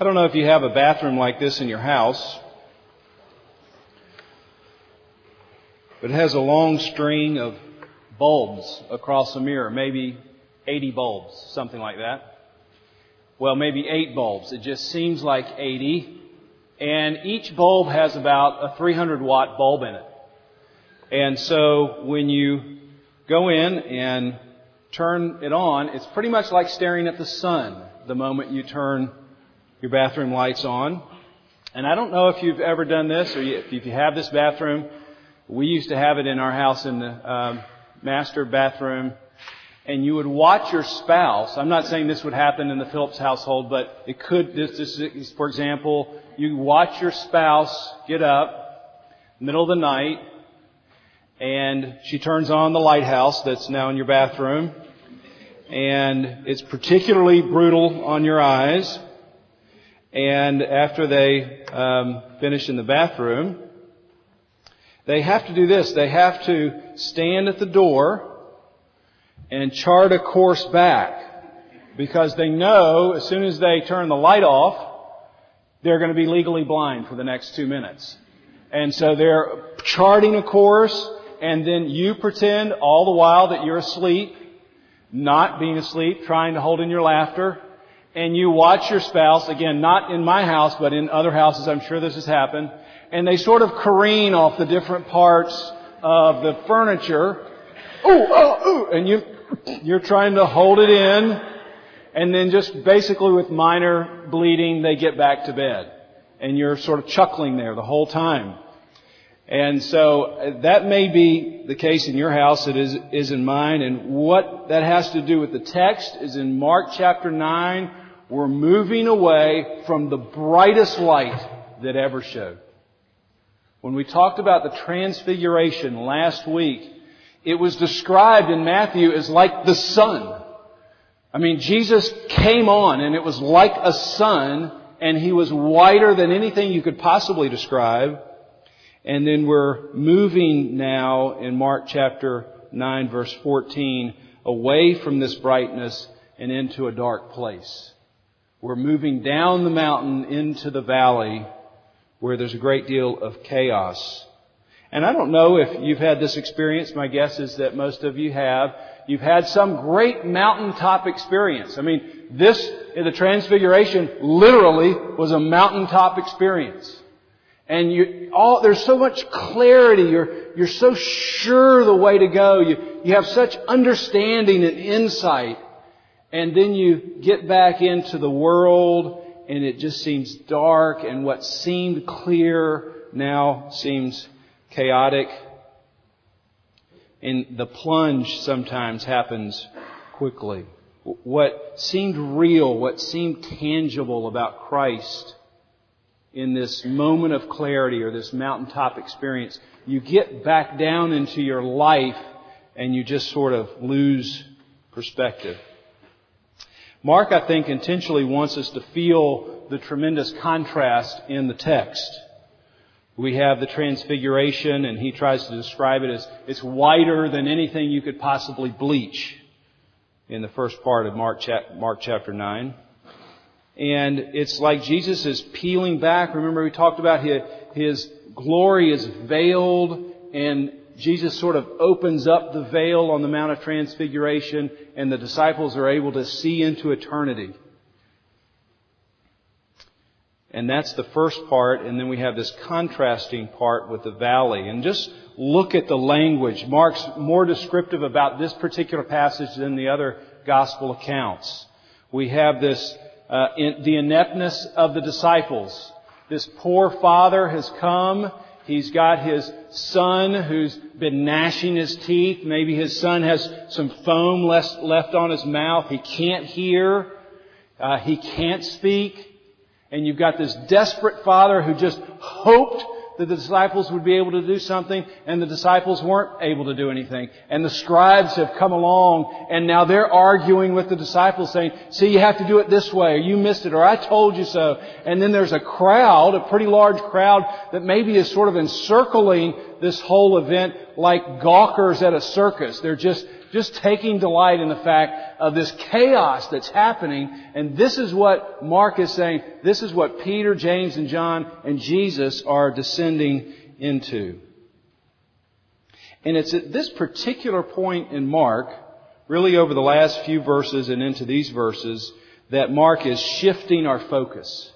I don't know if you have a bathroom like this in your house, but it has a long string of bulbs across the mirror, maybe 80 bulbs, something like that. Well, maybe 8 bulbs. It just seems like 80. And each bulb has about a 300 watt bulb in it. And so when you go in and turn it on, it's pretty much like staring at the sun the moment you turn your bathroom lights on. And I don't know if you've ever done this or if you have this bathroom. We used to have it in our house in the um, master bathroom. And you would watch your spouse. I'm not saying this would happen in the Phillips household, but it could. This, this is, for example, you watch your spouse get up, middle of the night, and she turns on the lighthouse that's now in your bathroom, and it's particularly brutal on your eyes. And after they um, finish in the bathroom, they have to do this. They have to stand at the door and chart a course back because they know as soon as they turn the light off, they're going to be legally blind for the next two minutes. And so they're charting a course and then you pretend all the while that you're asleep, not being asleep, trying to hold in your laughter, and you watch your spouse, again, not in my house, but in other houses, I'm sure this has happened, and they sort of careen off the different parts of the furniture. Ooh, oh, ooh, and you, you're trying to hold it in, and then just basically with minor bleeding, they get back to bed. And you're sort of chuckling there the whole time. And so uh, that may be the case in your house. It is, is in mine. And what that has to do with the text is in Mark chapter 9, we're moving away from the brightest light that ever showed. When we talked about the transfiguration last week, it was described in Matthew as like the sun. I mean, Jesus came on and it was like a sun and he was whiter than anything you could possibly describe. And then we're moving now in Mark chapter 9 verse 14 away from this brightness and into a dark place. We're moving down the mountain into the valley where there's a great deal of chaos. And I don't know if you've had this experience. My guess is that most of you have. You've had some great mountaintop experience. I mean, this, the Transfiguration, literally was a mountaintop experience. And you, all, there's so much clarity. You're, you're so sure the way to go. You, you have such understanding and insight. And then you get back into the world and it just seems dark and what seemed clear now seems chaotic. And the plunge sometimes happens quickly. What seemed real, what seemed tangible about Christ in this moment of clarity or this mountaintop experience, you get back down into your life and you just sort of lose perspective. Mark, I think, intentionally wants us to feel the tremendous contrast in the text. We have the transfiguration and he tries to describe it as it's whiter than anything you could possibly bleach in the first part of Mark, Mark chapter 9. And it's like Jesus is peeling back. Remember we talked about his, his glory is veiled and Jesus sort of opens up the veil on the Mount of Transfiguration and the disciples are able to see into eternity. And that's the first part, and then we have this contrasting part with the valley. And just look at the language. Mark's more descriptive about this particular passage than the other gospel accounts. We have this, uh, in, the ineptness of the disciples. This poor father has come He's got his son who's been gnashing his teeth. Maybe his son has some foam left on his mouth. He can't hear. Uh, he can't speak. And you've got this desperate father who just hoped that the disciples would be able to do something and the disciples weren't able to do anything. And the scribes have come along and now they're arguing with the disciples saying, see, you have to do it this way or you missed it or I told you so. And then there's a crowd, a pretty large crowd that maybe is sort of encircling this whole event like gawkers at a circus. They're just just taking delight in the fact of this chaos that's happening. And this is what Mark is saying. This is what Peter, James, and John and Jesus are descending into. And it's at this particular point in Mark, really over the last few verses and into these verses, that Mark is shifting our focus.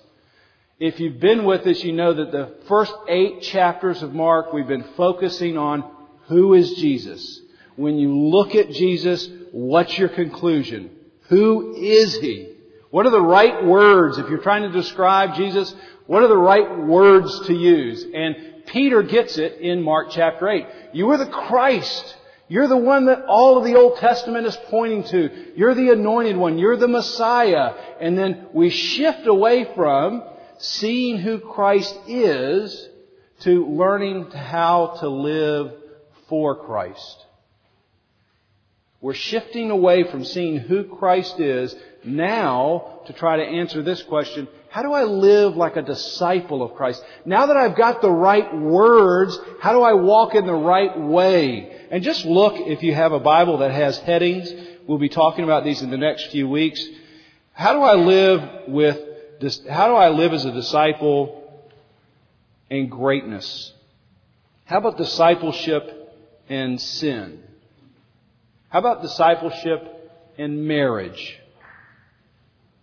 If you've been with us, you know that the first eight chapters of Mark, we've been focusing on who is Jesus. When you look at Jesus, what's your conclusion? Who is He? What are the right words? If you're trying to describe Jesus, what are the right words to use? And Peter gets it in Mark chapter 8. You are the Christ. You're the one that all of the Old Testament is pointing to. You're the anointed one. You're the Messiah. And then we shift away from seeing who Christ is to learning how to live for Christ. We're shifting away from seeing who Christ is now to try to answer this question, how do I live like a disciple of Christ? Now that I've got the right words, how do I walk in the right way? And just look if you have a Bible that has headings. We'll be talking about these in the next few weeks. How do I live with how do I live as a disciple in greatness? How about discipleship and sin? How about discipleship in marriage?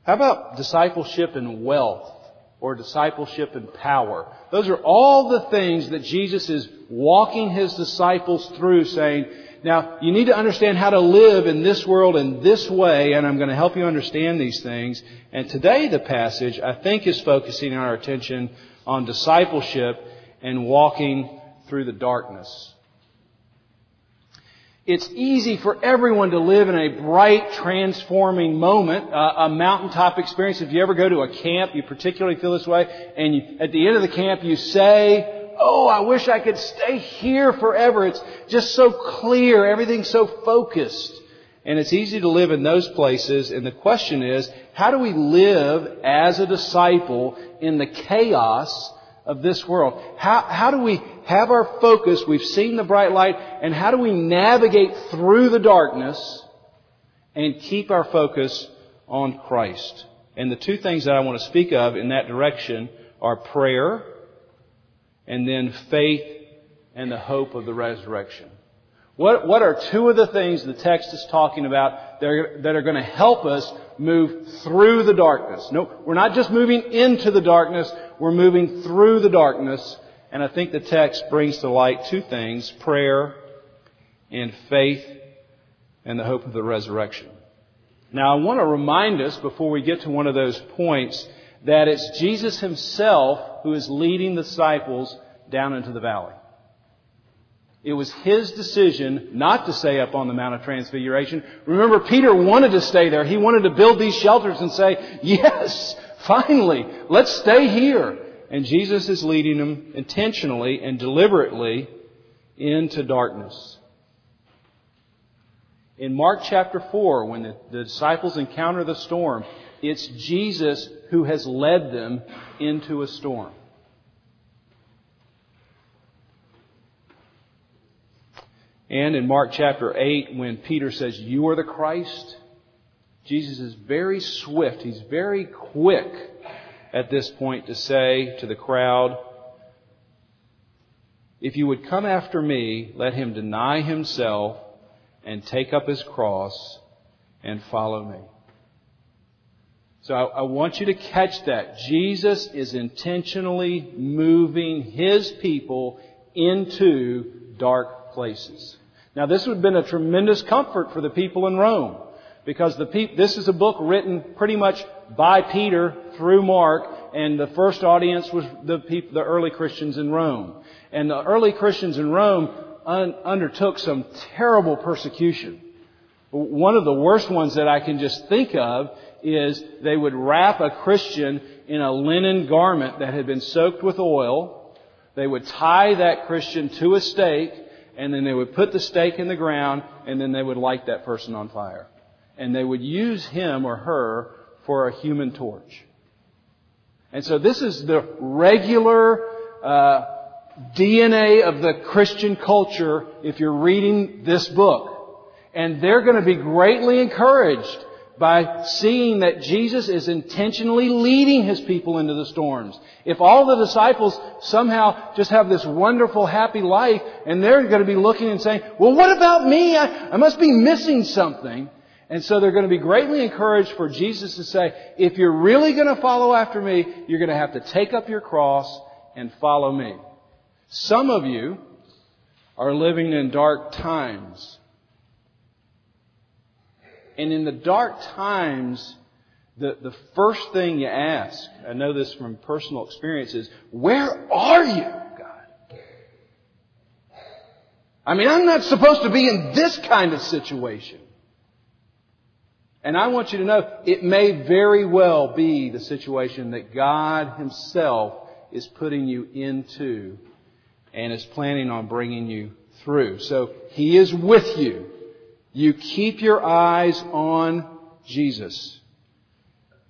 How about discipleship in wealth or discipleship in power? Those are all the things that Jesus is walking his disciples through saying, now, you need to understand how to live in this world in this way, and I'm going to help you understand these things. And today the passage, I think, is focusing our attention on discipleship and walking through the darkness. It's easy for everyone to live in a bright, transforming moment, uh, a mountaintop experience. If you ever go to a camp, you particularly feel this way, and you, at the end of the camp you say, oh, I wish I could stay here forever. It's just so clear. Everything's so focused. And it's easy to live in those places. And the question is, how do we live as a disciple in the chaos of this world? How, how do we have our focus? We've seen the bright light. And how do we navigate through the darkness and keep our focus on Christ? And the two things that I want to speak of in that direction are prayer and then faith and the hope of the resurrection. What, what are two of the things the text is talking about that are, that are going to help us move through the darkness? No, we're not just moving into the darkness, we're moving through the darkness. And I think the text brings to light two things, prayer and faith and the hope of the resurrection. Now I want to remind us before we get to one of those points that it's Jesus himself who is leading the disciples down into the valley. It was his decision not to stay up on the Mount of Transfiguration. Remember, Peter wanted to stay there. He wanted to build these shelters and say, yes, finally, let's stay here. And Jesus is leading them intentionally and deliberately into darkness. In Mark chapter 4, when the, the disciples encounter the storm, it's Jesus who has led them into a storm. And in Mark chapter 8, when Peter says, You are the Christ, Jesus is very swift. He's very quick at this point to say to the crowd, If you would come after me, let him deny himself and take up his cross and follow me. So I, want you to catch that. Jesus is intentionally moving His people into dark places. Now this would have been a tremendous comfort for the people in Rome. Because the pe- this is a book written pretty much by Peter through Mark, and the first audience was the, people, the early Christians in Rome. And the early Christians in Rome un- undertook some terrible persecution. One of the worst ones that I can just think of is they would wrap a Christian in a linen garment that had been soaked with oil. They would tie that Christian to a stake, and then they would put the stake in the ground, and then they would light that person on fire. And they would use him or her for a human torch. And so this is the regular uh, DNA of the Christian culture if you're reading this book. And they're going to be greatly encouraged by seeing that Jesus is intentionally leading His people into the storms. If all the disciples somehow just have this wonderful, happy life, and they're going to be looking and saying, well, what about me? I, I must be missing something. And so they're going to be greatly encouraged for Jesus to say, if you're really going to follow after me, you're going to have to take up your cross and follow me. Some of you are living in dark times. And in the dark times, the, the first thing you ask, I know this from personal experience, is, where are you, God? I mean, I'm not supposed to be in this kind of situation. And I want you to know, it may very well be the situation that God Himself is putting you into and is planning on bringing you through. So He is with you. You keep your eyes on Jesus.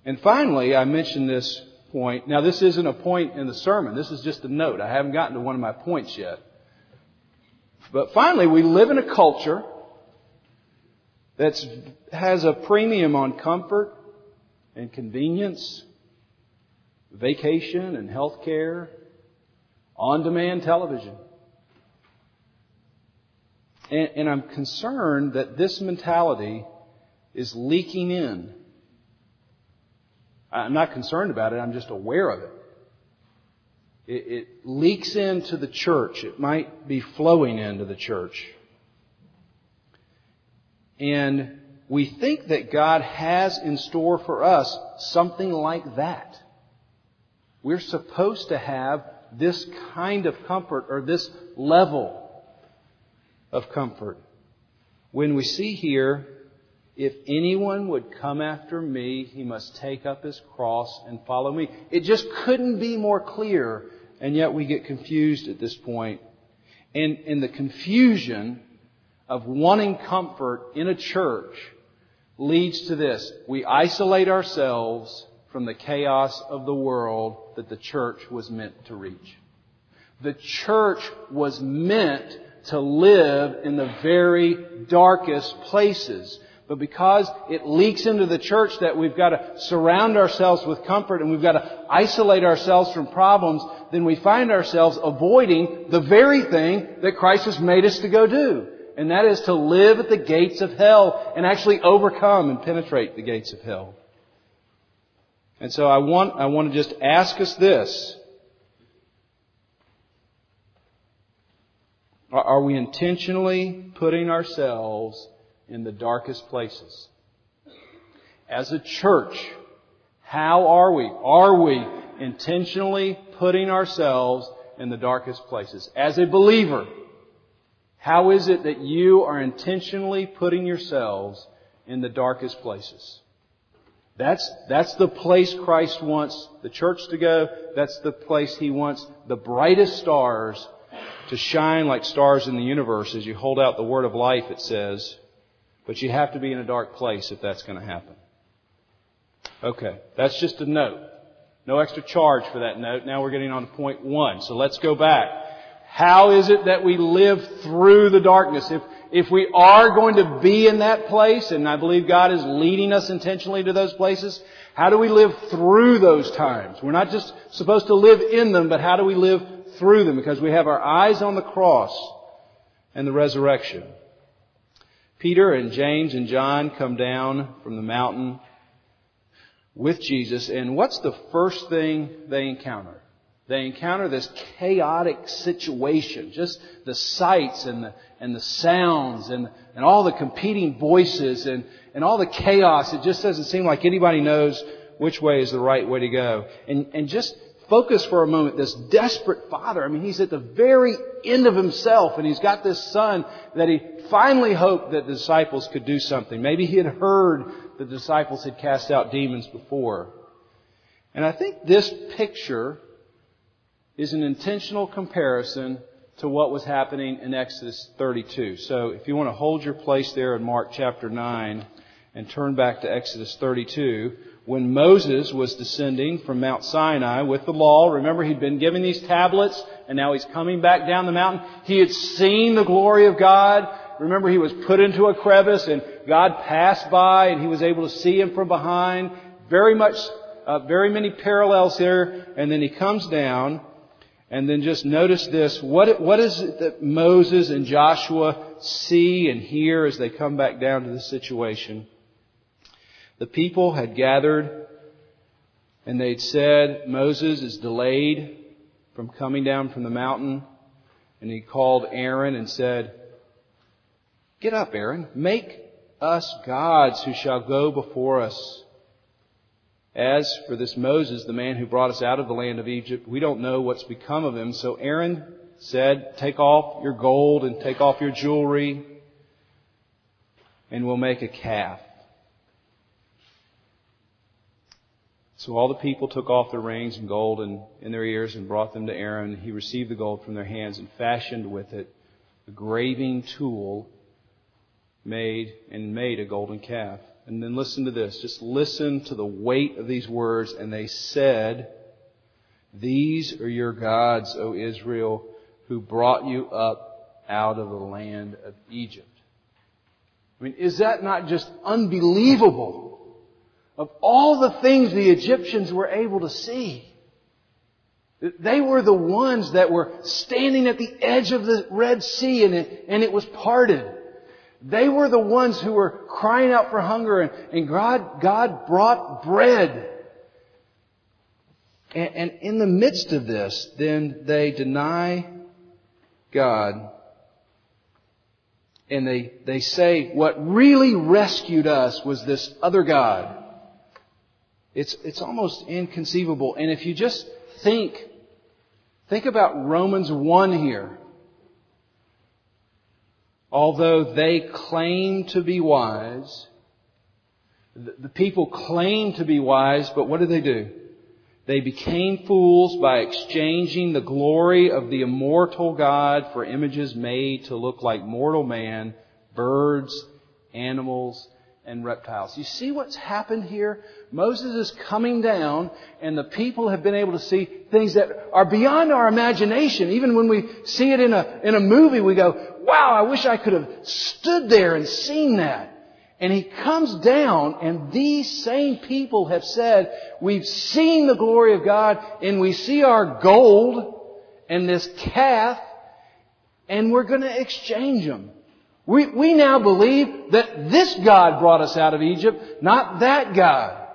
And finally, I mentioned this point. Now, this isn't a point in the sermon. This is just a note. I haven't gotten to one of my points yet. But finally, we live in a culture that has a premium on comfort and convenience, vacation and health care, on-demand television. And, and I'm concerned that this mentality is leaking in. I'm not concerned about it, I'm just aware of it. It, it leaks into the church. It might be flowing into the church. And we think that God has in store for us something like that. We're supposed to have this kind of comfort or this level of comfort. When we see here, if anyone would come after me, he must take up his cross and follow me. It just couldn't be more clear, and yet we get confused at this point. And in the confusion of wanting comfort in a church leads to this. We isolate ourselves from the chaos of the world that the church was meant to reach. The church was meant to live in the very darkest places. But because it leaks into the church that we've got to surround ourselves with comfort and we've got to isolate ourselves from problems, then we find ourselves avoiding the very thing that Christ has made us to go do. And that is to live at the gates of hell and actually overcome and penetrate the gates of hell. And so I want, I want to just ask us this. Are we intentionally putting ourselves in the darkest places? As a church, how are we? Are we intentionally putting ourselves in the darkest places? As a believer, how is it that you are intentionally putting yourselves in the darkest places? That's, that's the place Christ wants the church to go. That's the place He wants the brightest stars to shine like stars in the universe as you hold out the word of life, it says. But you have to be in a dark place if that's going to happen. Okay, that's just a note. No extra charge for that note. Now we're getting on to point one. So let's go back. How is it that we live through the darkness? If, if we are going to be in that place, and I believe God is leading us intentionally to those places, how do we live through those times? We're not just supposed to live in them, but how do we live through them because we have our eyes on the cross and the resurrection. Peter and James and John come down from the mountain with Jesus, and what's the first thing they encounter? They encounter this chaotic situation, just the sights and the, and the sounds and, and all the competing voices and, and all the chaos. It just doesn't seem like anybody knows which way is the right way to go. And, and just focus for a moment this desperate father. I mean, he's at the very end of himself and he's got this son that he finally hoped that the disciples could do something. Maybe he had heard that the disciples had cast out demons before. And I think this picture is an intentional comparison to what was happening in Exodus 32. So if you want to hold your place there in Mark chapter 9 and turn back to Exodus 32, when Moses was descending from Mount Sinai with the law. Remember, he'd been given these tablets, and now he's coming back down the mountain. He had seen the glory of God, remember he was put into a crevice and God passed by and he was able to see him from behind. Very much, uh, very many parallels here. And then he comes down and then just notice this. What, what is it that Moses and Joshua see and hear as they come back down to the situation? The people had gathered and they'd said, Moses is delayed from coming down from the mountain. And he called Aaron and said, Get up, Aaron. Make us gods who shall go before us. As for this Moses, the man who brought us out of the land of Egypt, we don't know what's become of him. So Aaron said, take off your gold and take off your jewelry and we'll make a calf. So all the people took off their rings and gold and in their ears and brought them to Aaron. He received the gold from their hands and fashioned with it a graving tool made and made a golden calf. And then listen to this. Just listen to the weight of these words. And they said, These are your gods, O Israel, who brought you up out of the land of Egypt. I mean, is that not just unbelievable? Of all the things the Egyptians were able to see, they were the ones that were standing at the edge of the Red Sea and it, and it was parted. They were the ones who were crying out for hunger and, and God, God brought bread. And, and in the midst of this, then they deny God and they, they say what really rescued us was this other God. It's, it's almost inconceivable. And if you just think, think about Romans 1 here although they claim to be wise, the people claim to be wise, but what do they do? They became fools by exchanging the glory of the immortal God for images made to look like mortal man, birds, animals, and reptiles. You see what's happened here? Moses is coming down and the people have been able to see things that are beyond our imagination. Even when we see it in a, in a movie, we go, wow, I wish I could have stood there and seen that. And he comes down and these same people have said, we've seen the glory of God and we see our gold and this calf and we're going to exchange them. We, we now believe that this God brought us out of Egypt, not that God.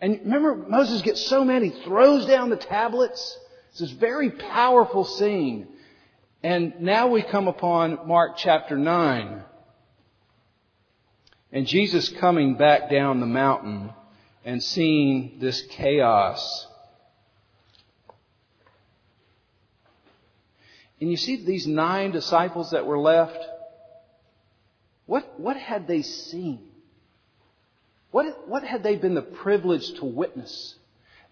And remember, Moses gets so mad, he throws down the tablets. It's this very powerful scene. And now we come upon Mark chapter 9. And Jesus coming back down the mountain and seeing this chaos. And you see these nine disciples that were left? What, what had they seen? What, what had they been the privilege to witness?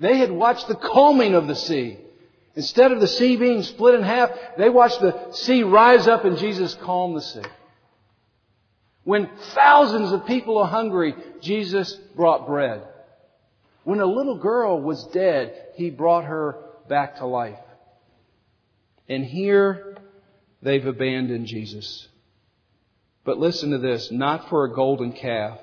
They had watched the calming of the sea. Instead of the sea being split in half, they watched the sea rise up and Jesus calm the sea. When thousands of people are hungry, Jesus brought bread. When a little girl was dead, He brought her back to life. And here, they've abandoned Jesus. But listen to this, not for a golden calf.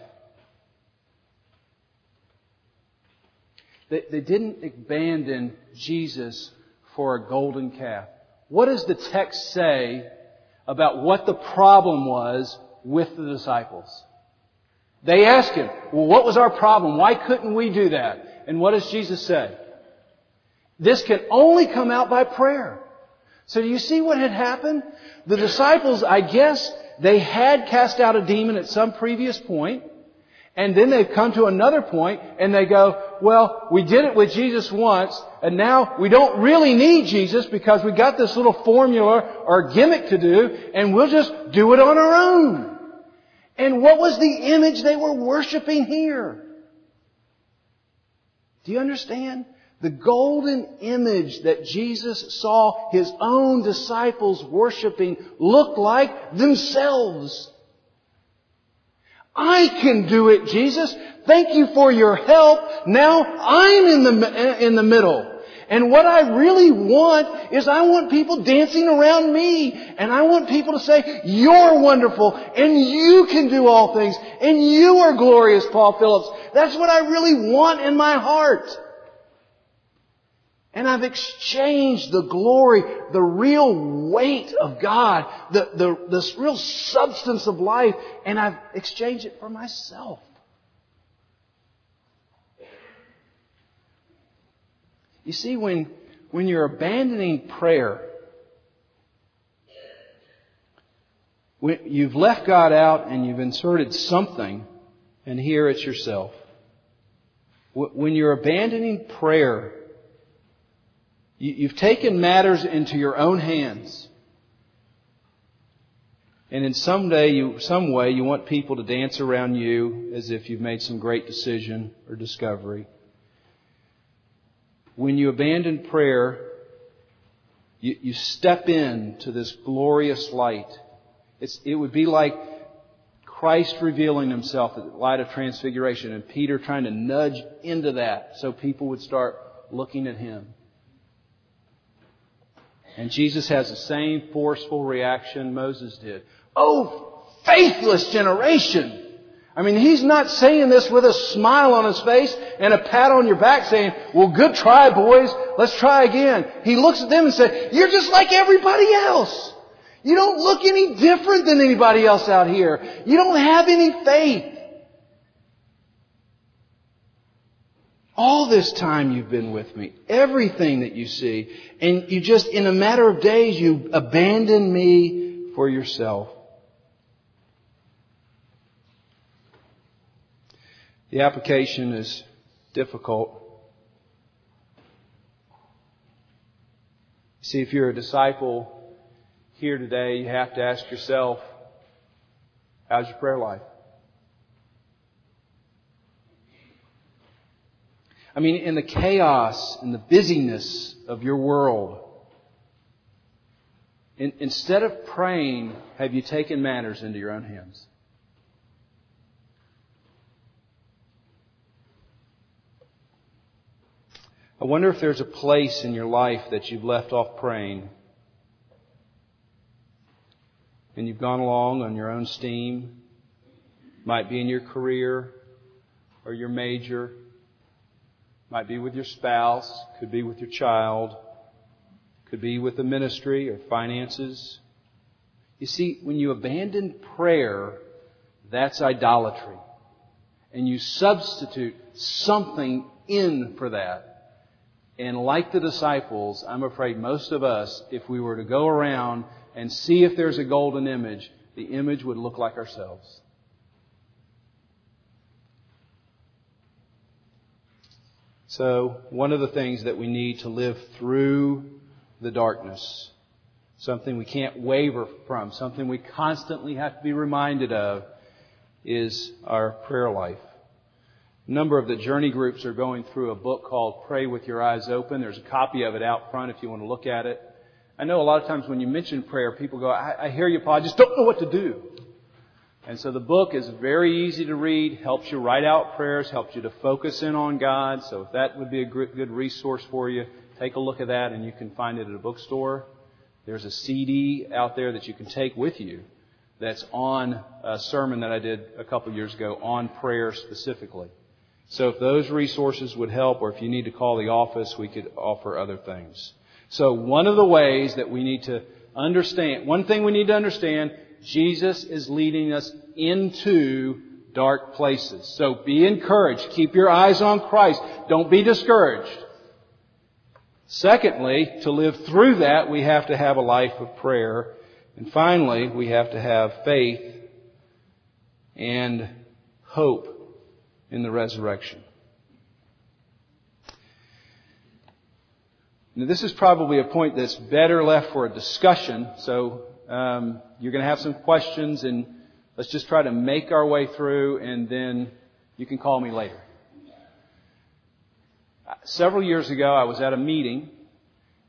They, they didn't abandon Jesus for a golden calf. What does the text say about what the problem was with the disciples? They asked him, well, what was our problem? Why couldn't we do that? And what does Jesus say? This can only come out by prayer. So do you see what had happened? The disciples, I guess, they had cast out a demon at some previous point, and then they've come to another point and they go, well, we did it with Jesus once, and now we don't really need Jesus because we got this little formula or gimmick to do, and we'll just do it on our own. And what was the image they were worshiping here? Do you understand? The golden image that Jesus saw his own disciples worshiping looked like themselves. I can do it, Jesus. Thank you for your help. Now I'm in the, in the middle. And what I really want is I want people dancing around me. And I want people to say, you're wonderful and you can do all things and you are glorious, Paul Phillips. That's what I really want in my heart. And I've exchanged the glory, the real weight of God, the, the, the real substance of life, and I've exchanged it for myself. You see, when, when you're abandoning prayer, when you've left God out and you've inserted something, and here it's yourself. When you're abandoning prayer, You've taken matters into your own hands. And in some day, you, some way, you want people to dance around you as if you've made some great decision or discovery. When you abandon prayer, you, you step into this glorious light. It's, it would be like Christ revealing himself at the light of transfiguration and Peter trying to nudge into that so people would start looking at him. And Jesus has the same forceful reaction Moses did. Oh, faithless generation! I mean, he's not saying this with a smile on his face and a pat on your back saying, well, good try, boys. Let's try again. He looks at them and says, you're just like everybody else. You don't look any different than anybody else out here. You don't have any faith. All this time you've been with me. Everything that you see. And you just, in a matter of days, you abandon me for yourself. The application is difficult. See, if you're a disciple here today, you have to ask yourself, how's your prayer life? I mean, in the chaos and the busyness of your world, in, instead of praying, have you taken matters into your own hands? I wonder if there's a place in your life that you've left off praying and you've gone along on your own steam. Might be in your career or your major might be with your spouse, could be with your child, could be with the ministry or finances. You see, when you abandon prayer, that's idolatry. And you substitute something in for that. And like the disciples, I'm afraid most of us, if we were to go around and see if there's a golden image, the image would look like ourselves. So, one of the things that we need to live through the darkness, something we can't waver from, something we constantly have to be reminded of, is our prayer life. A number of the journey groups are going through a book called Pray with Your Eyes Open. There's a copy of it out front if you want to look at it. I know a lot of times when you mention prayer, people go, I, I hear you, Paul, I just don't know what to do. And so the book is very easy to read, helps you write out prayers, helps you to focus in on God. So if that would be a good resource for you, take a look at that and you can find it at a bookstore. There's a CD out there that you can take with you that's on a sermon that I did a couple years ago on prayer specifically. So if those resources would help or if you need to call the office, we could offer other things. So one of the ways that we need to understand, one thing we need to understand Jesus is leading us into dark places. So be encouraged. Keep your eyes on Christ. Don't be discouraged. Secondly, to live through that, we have to have a life of prayer. And finally, we have to have faith and hope in the resurrection. Now, this is probably a point that's better left for a discussion, so um, you're going to have some questions, and let's just try to make our way through, and then you can call me later. Several years ago, I was at a meeting,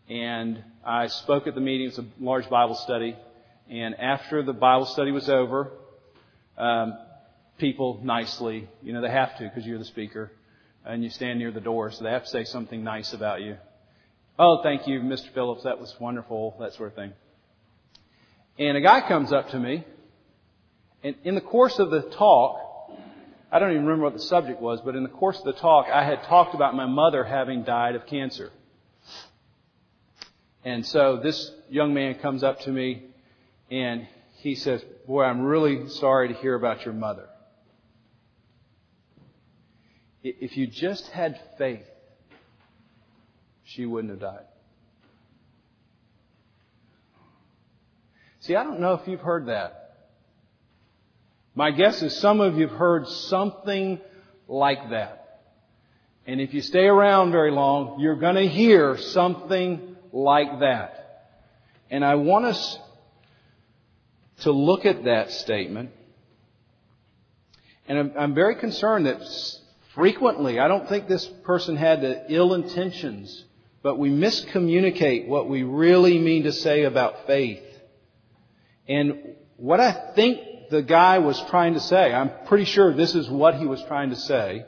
and I spoke at the meeting. It's a large Bible study, and after the Bible study was over, um, people nicely, you know, they have to because you're the speaker, and you stand near the door, so they have to say something nice about you. Oh, thank you, Mr. Phillips. That was wonderful. That sort of thing. And a guy comes up to me, and in the course of the talk, I don't even remember what the subject was, but in the course of the talk, I had talked about my mother having died of cancer. And so this young man comes up to me and he says, Boy, I'm really sorry to hear about your mother. If you just had faith, she wouldn't have died. See, I don't know if you've heard that. My guess is some of you have heard something like that. And if you stay around very long, you're going to hear something like that. And I want us to look at that statement. And I'm, I'm very concerned that frequently, I don't think this person had the ill intentions, but we miscommunicate what we really mean to say about faith. And what I think the guy was trying to say, I'm pretty sure this is what he was trying to say,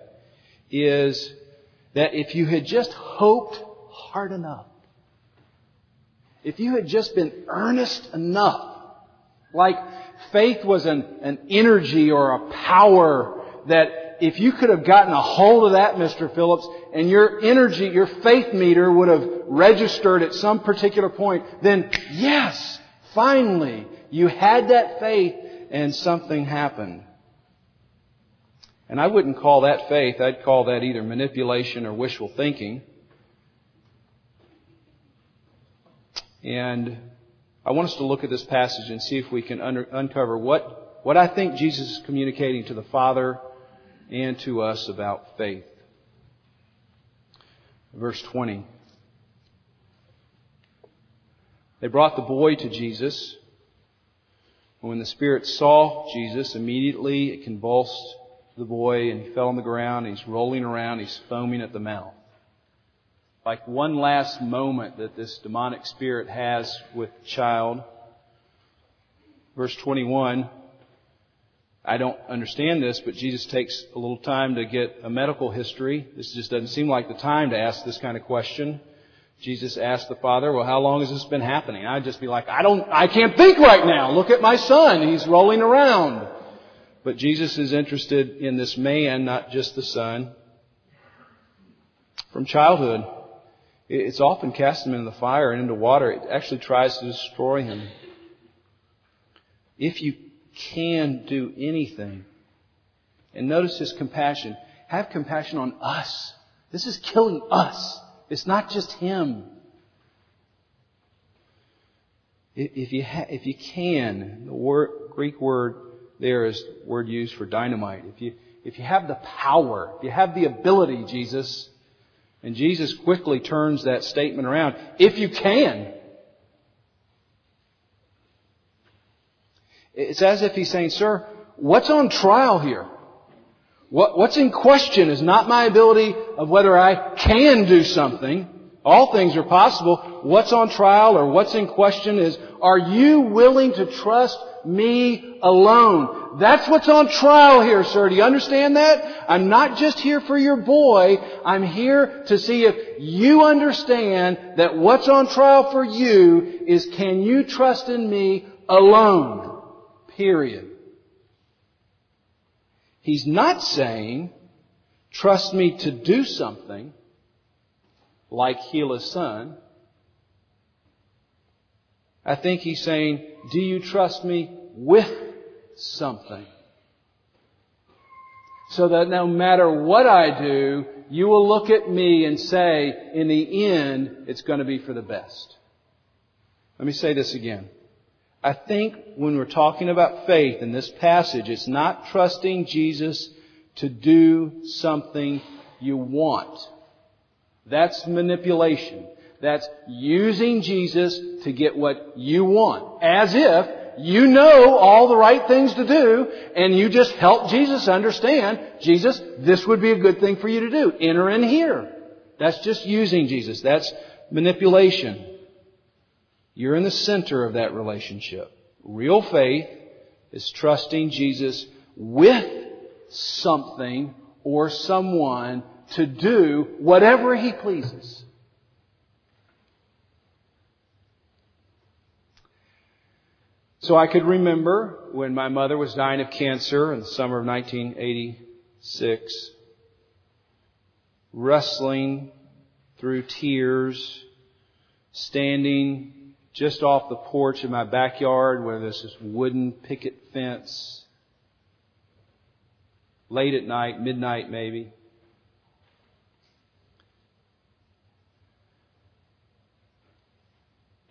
is that if you had just hoped hard enough, if you had just been earnest enough, like faith was an, an energy or a power that if you could have gotten a hold of that, Mr. Phillips, and your energy, your faith meter would have registered at some particular point, then yes, finally, you had that faith and something happened. And I wouldn't call that faith, I'd call that either manipulation or wishful thinking. And I want us to look at this passage and see if we can under, uncover what, what I think Jesus is communicating to the Father and to us about faith. Verse 20. They brought the boy to Jesus. When the Spirit saw Jesus, immediately it convulsed the boy and he fell on the ground. He's rolling around. He's foaming at the mouth like one last moment that this demonic spirit has with the child. Verse 21, I don't understand this, but Jesus takes a little time to get a medical history. This just doesn't seem like the time to ask this kind of question. Jesus asked the father, well, how long has this been happening? I'd just be like, I don't, I can't think right now. Look at my son. He's rolling around. But Jesus is interested in this man, not just the son. From childhood, it's often cast him into the fire and into water. It actually tries to destroy him. If you can do anything, and notice his compassion, have compassion on us. This is killing us. It's not just him. If you, ha- if you can, the word, Greek word there is word used for dynamite. If you, if you have the power, if you have the ability, Jesus, and Jesus quickly turns that statement around. If you can. It's as if he's saying, sir, what's on trial here? What, what's in question is not my ability of whether I can do something. All things are possible. What's on trial or what's in question is, are you willing to trust me alone? That's what's on trial here, sir. Do you understand that? I'm not just here for your boy. I'm here to see if you understand that what's on trial for you is can you trust in me alone? Period. He's not saying, trust me to do something like heal a son. I think he's saying, do you trust me with something? So that no matter what I do, you will look at me and say, in the end, it's going to be for the best. Let me say this again. I think when we're talking about faith in this passage, it's not trusting Jesus to do something you want. That's manipulation. That's using Jesus to get what you want. As if you know all the right things to do and you just help Jesus understand, Jesus, this would be a good thing for you to do. Enter in here. That's just using Jesus. That's manipulation. You're in the center of that relationship. Real faith is trusting Jesus with something or someone to do whatever he pleases. So I could remember when my mother was dying of cancer in the summer of 1986, wrestling through tears, standing just off the porch in my backyard where there's this wooden picket fence, late at night, midnight maybe.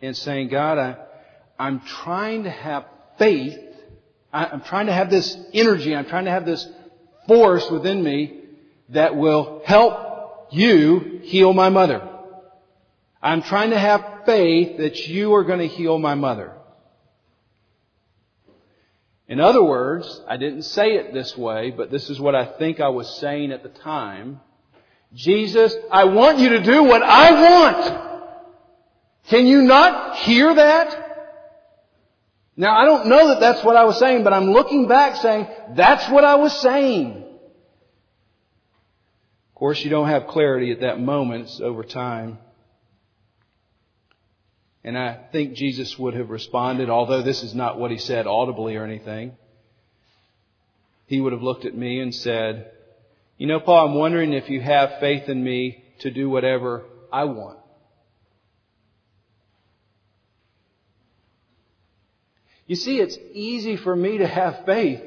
And saying, God, I, I'm trying to have faith. I'm trying to have this energy. I'm trying to have this force within me that will help you heal my mother. I'm trying to have faith that you are going to heal my mother. In other words, I didn't say it this way, but this is what I think I was saying at the time. Jesus, I want you to do what I want. Can you not hear that? Now, I don't know that that's what I was saying, but I'm looking back saying, that's what I was saying. Of course, you don't have clarity at that moment. It's over time. And I think Jesus would have responded, although this is not what he said audibly or anything. He would have looked at me and said, you know, Paul, I'm wondering if you have faith in me to do whatever I want. You see, it's easy for me to have faith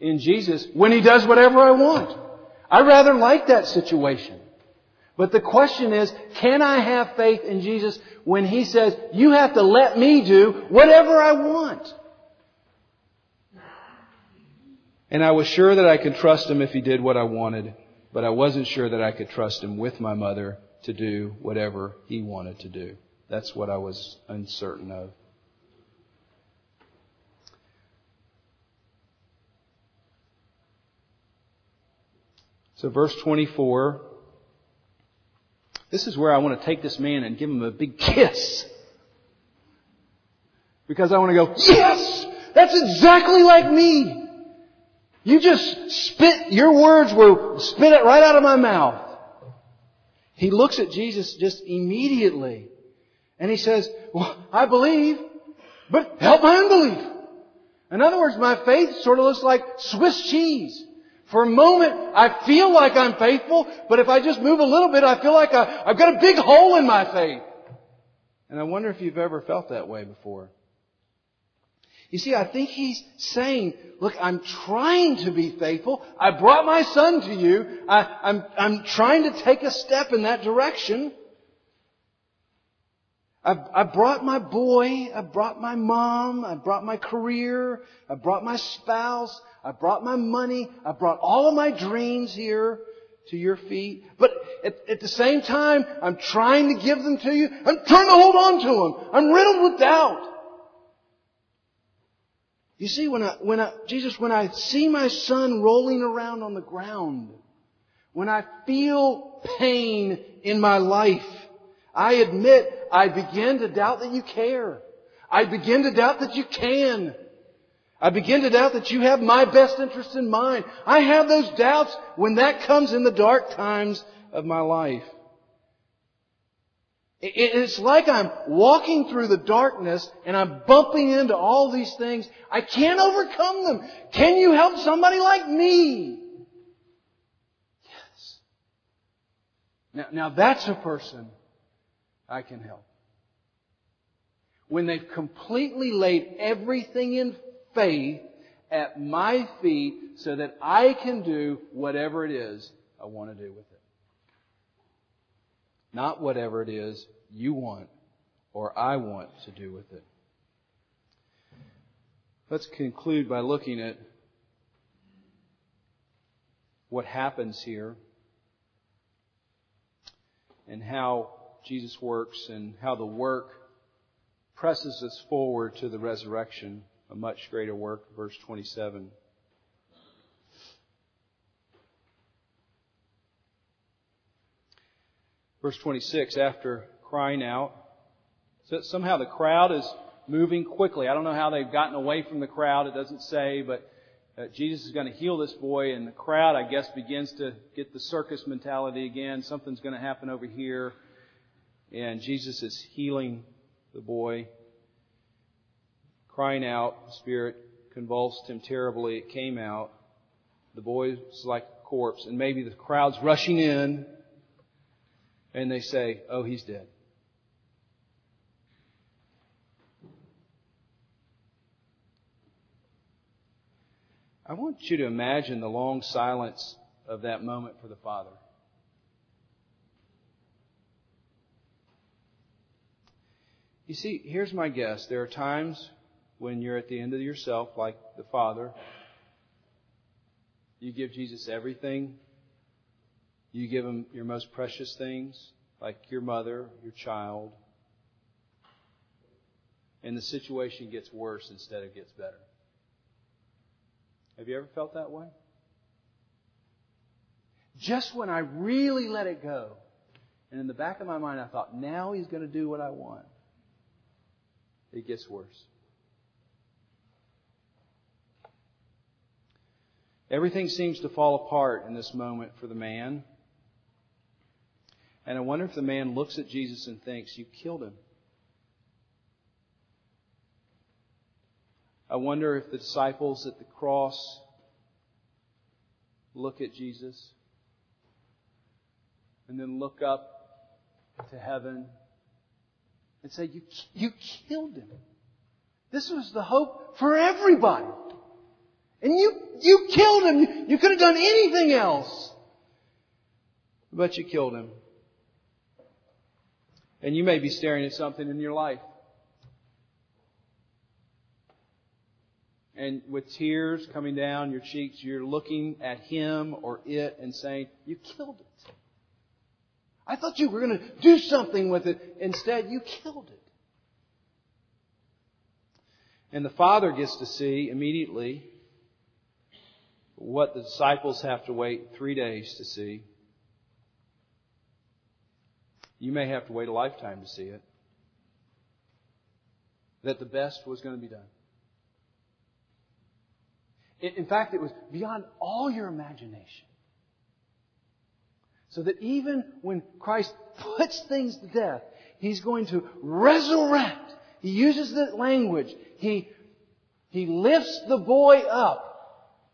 in Jesus when He does whatever I want. I rather like that situation. But the question is, can I have faith in Jesus when He says, you have to let me do whatever I want? And I was sure that I could trust Him if He did what I wanted, but I wasn't sure that I could trust Him with my mother to do whatever He wanted to do. That's what I was uncertain of. So verse 24, this is where I want to take this man and give him a big kiss. Because I want to go, yes! That's exactly like me! You just spit, your words were spit it right out of my mouth. He looks at Jesus just immediately and he says, well, I believe, but help my unbelief. In other words, my faith sort of looks like Swiss cheese. For a moment, I feel like I'm faithful, but if I just move a little bit, I feel like I, I've got a big hole in my faith. And I wonder if you've ever felt that way before. You see, I think he's saying, look, I'm trying to be faithful. I brought my son to you. I, I'm, I'm trying to take a step in that direction. I, I brought my boy. I brought my mom. I brought my career. I brought my spouse. I brought my money. I brought all of my dreams here to your feet. But at, at, the same time, I'm trying to give them to you. I'm trying to hold on to them. I'm riddled with doubt. You see, when I, when I, Jesus, when I see my son rolling around on the ground, when I feel pain in my life, I admit I begin to doubt that you care. I begin to doubt that you can. I begin to doubt that you have my best interest in mind. I have those doubts when that comes in the dark times of my life. It's like I'm walking through the darkness and I'm bumping into all these things. I can't overcome them. Can you help somebody like me? Yes. Now, now that's a person I can help. When they've completely laid everything in faith at my feet so that I can do whatever it is I want to do with it. Not whatever it is you want or I want to do with it. Let's conclude by looking at what happens here and how Jesus works and how the work presses us forward to the resurrection a much greater work, verse 27. Verse 26, after crying out, so somehow the crowd is moving quickly. I don't know how they've gotten away from the crowd. It doesn't say, but uh, Jesus is going to heal this boy, and the crowd, I guess, begins to get the circus mentality again. Something's going to happen over here, and Jesus is healing the boy crying out. The spirit convulsed him terribly. It came out. The boy was like a corpse, and maybe the crowd's rushing in, and they say, Oh, he's dead. I want you to imagine the long silence of that moment for the Father. You see, here's my guess. There are times when you're at the end of yourself, like the Father. You give Jesus everything. You give him your most precious things, like your mother, your child. And the situation gets worse instead of gets better. Have you ever felt that way? Just when I really let it go, and in the back of my mind I thought, now he's going to do what I want it gets worse. Everything seems to fall apart in this moment for the man. And I wonder if the man looks at Jesus and thinks, You killed him. I wonder if the disciples at the cross look at Jesus and then look up to heaven and say, you, you killed him. This was the hope for everybody. And you, you killed him. You, could have done anything else. But you killed him. And you may be staring at something in your life. And with tears coming down your cheeks, you're looking at him or it and saying, You killed it. I thought you were going to do something with it. Instead, you killed it. And the Father gets to see immediately what the disciples have to wait three days to see. You may have to wait a lifetime to see it. That the best was going to be done. In fact, it was beyond all your imagination. So that even when Christ puts things to death, He's going to resurrect. He uses that language. He, he lifts the boy up.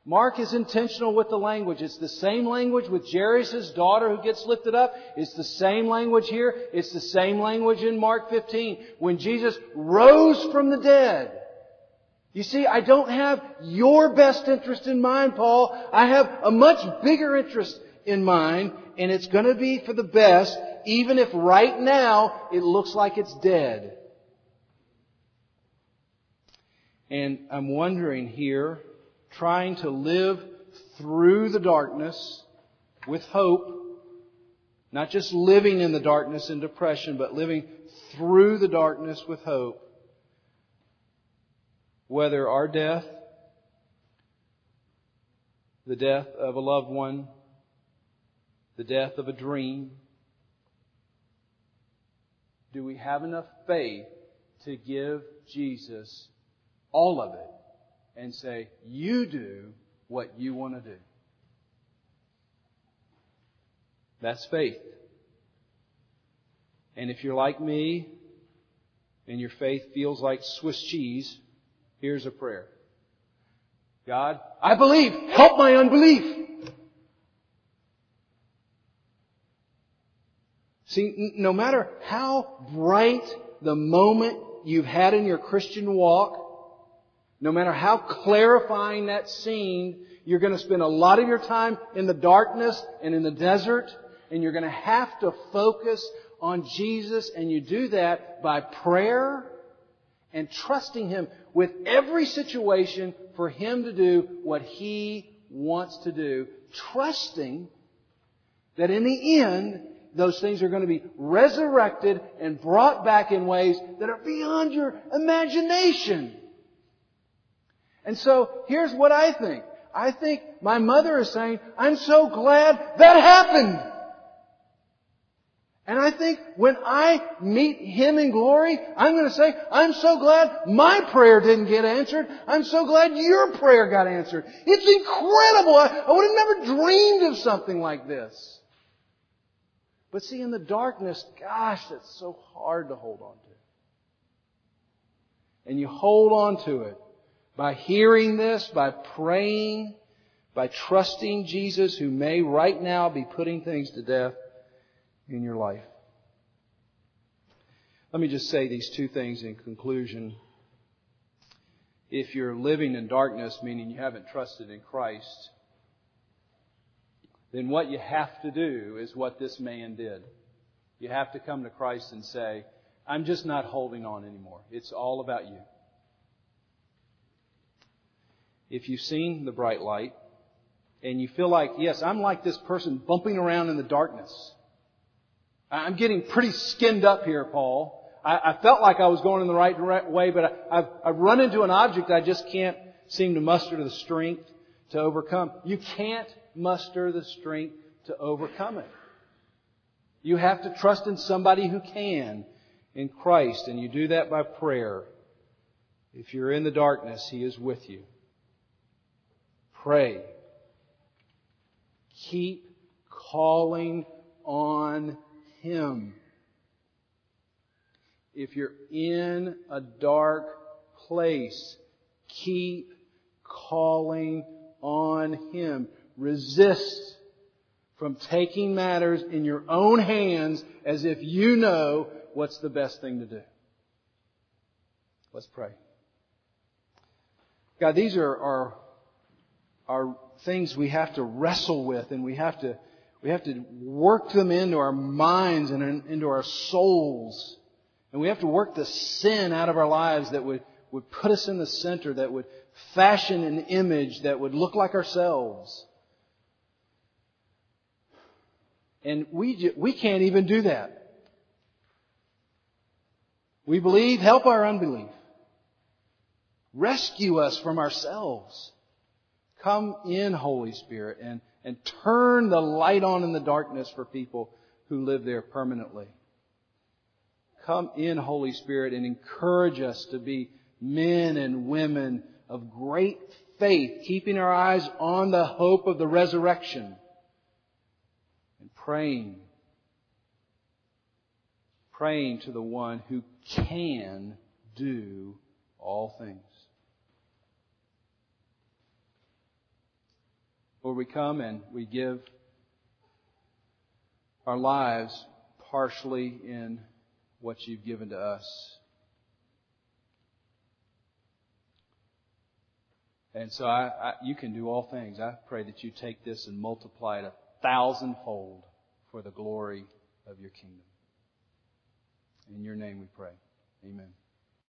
Mark is intentional with the language. It's the same language with Jairus' daughter who gets lifted up. It's the same language here. It's the same language in Mark 15 when Jesus rose from the dead. You see, I don't have your best interest in mind, Paul. I have a much bigger interest in mind, and it's going to be for the best, even if right now it looks like it's dead. And I'm wondering here, trying to live through the darkness with hope, not just living in the darkness and depression, but living through the darkness with hope. Whether our death, the death of a loved one, the death of a dream? Do we have enough faith to give Jesus all of it and say, You do what you want to do? That's faith. And if you're like me and your faith feels like Swiss cheese, here's a prayer. God, I believe. Help my unbelief. See, no matter how bright the moment you've had in your Christian walk, no matter how clarifying that scene, you're going to spend a lot of your time in the darkness and in the desert, and you're going to have to focus on Jesus, and you do that by prayer and trusting Him with every situation for Him to do what He wants to do, trusting that in the end, those things are going to be resurrected and brought back in ways that are beyond your imagination. And so, here's what I think. I think my mother is saying, I'm so glad that happened. And I think when I meet Him in glory, I'm going to say, I'm so glad my prayer didn't get answered. I'm so glad your prayer got answered. It's incredible. I, would have never dreamed of something like this. But see, in the darkness, gosh, that's so hard to hold on to. and you hold on to it by hearing this, by praying, by trusting Jesus who may right now be putting things to death in your life. Let me just say these two things in conclusion. If you're living in darkness, meaning you haven't trusted in Christ, then what you have to do is what this man did. You have to come to Christ and say, I'm just not holding on anymore. It's all about you. If you've seen the bright light and you feel like, yes, I'm like this person bumping around in the darkness. I'm getting pretty skinned up here, Paul. I, I felt like I was going in the right way, but I, I've, I've run into an object I just can't seem to muster the strength to overcome. You can't muster the strength to overcome it. You have to trust in somebody who can, in Christ, and you do that by prayer. If you're in the darkness, He is with you. Pray. Keep calling on Him. If you're in a dark place, keep calling on Him. Resist from taking matters in your own hands as if you know what's the best thing to do. Let's pray. God, these are our, our things we have to wrestle with and we have to, we have to work them into our minds and into our souls. And we have to work the sin out of our lives that would, would put us in the center, that would fashion an image that would look like ourselves. And we, we can't even do that. We believe, help our unbelief. Rescue us from ourselves. Come in, Holy Spirit, and, and turn the light on in the darkness for people who live there permanently. Come in, Holy Spirit, and encourage us to be men and women of great faith, keeping our eyes on the hope of the resurrection and praying, praying to the one who can do all things. Lord, we come and we give our lives partially in what you've given to us. And so I, I, you can do all things. I pray that you take this and multiply it a thousandfold for the glory of your kingdom. In your name we pray. Amen.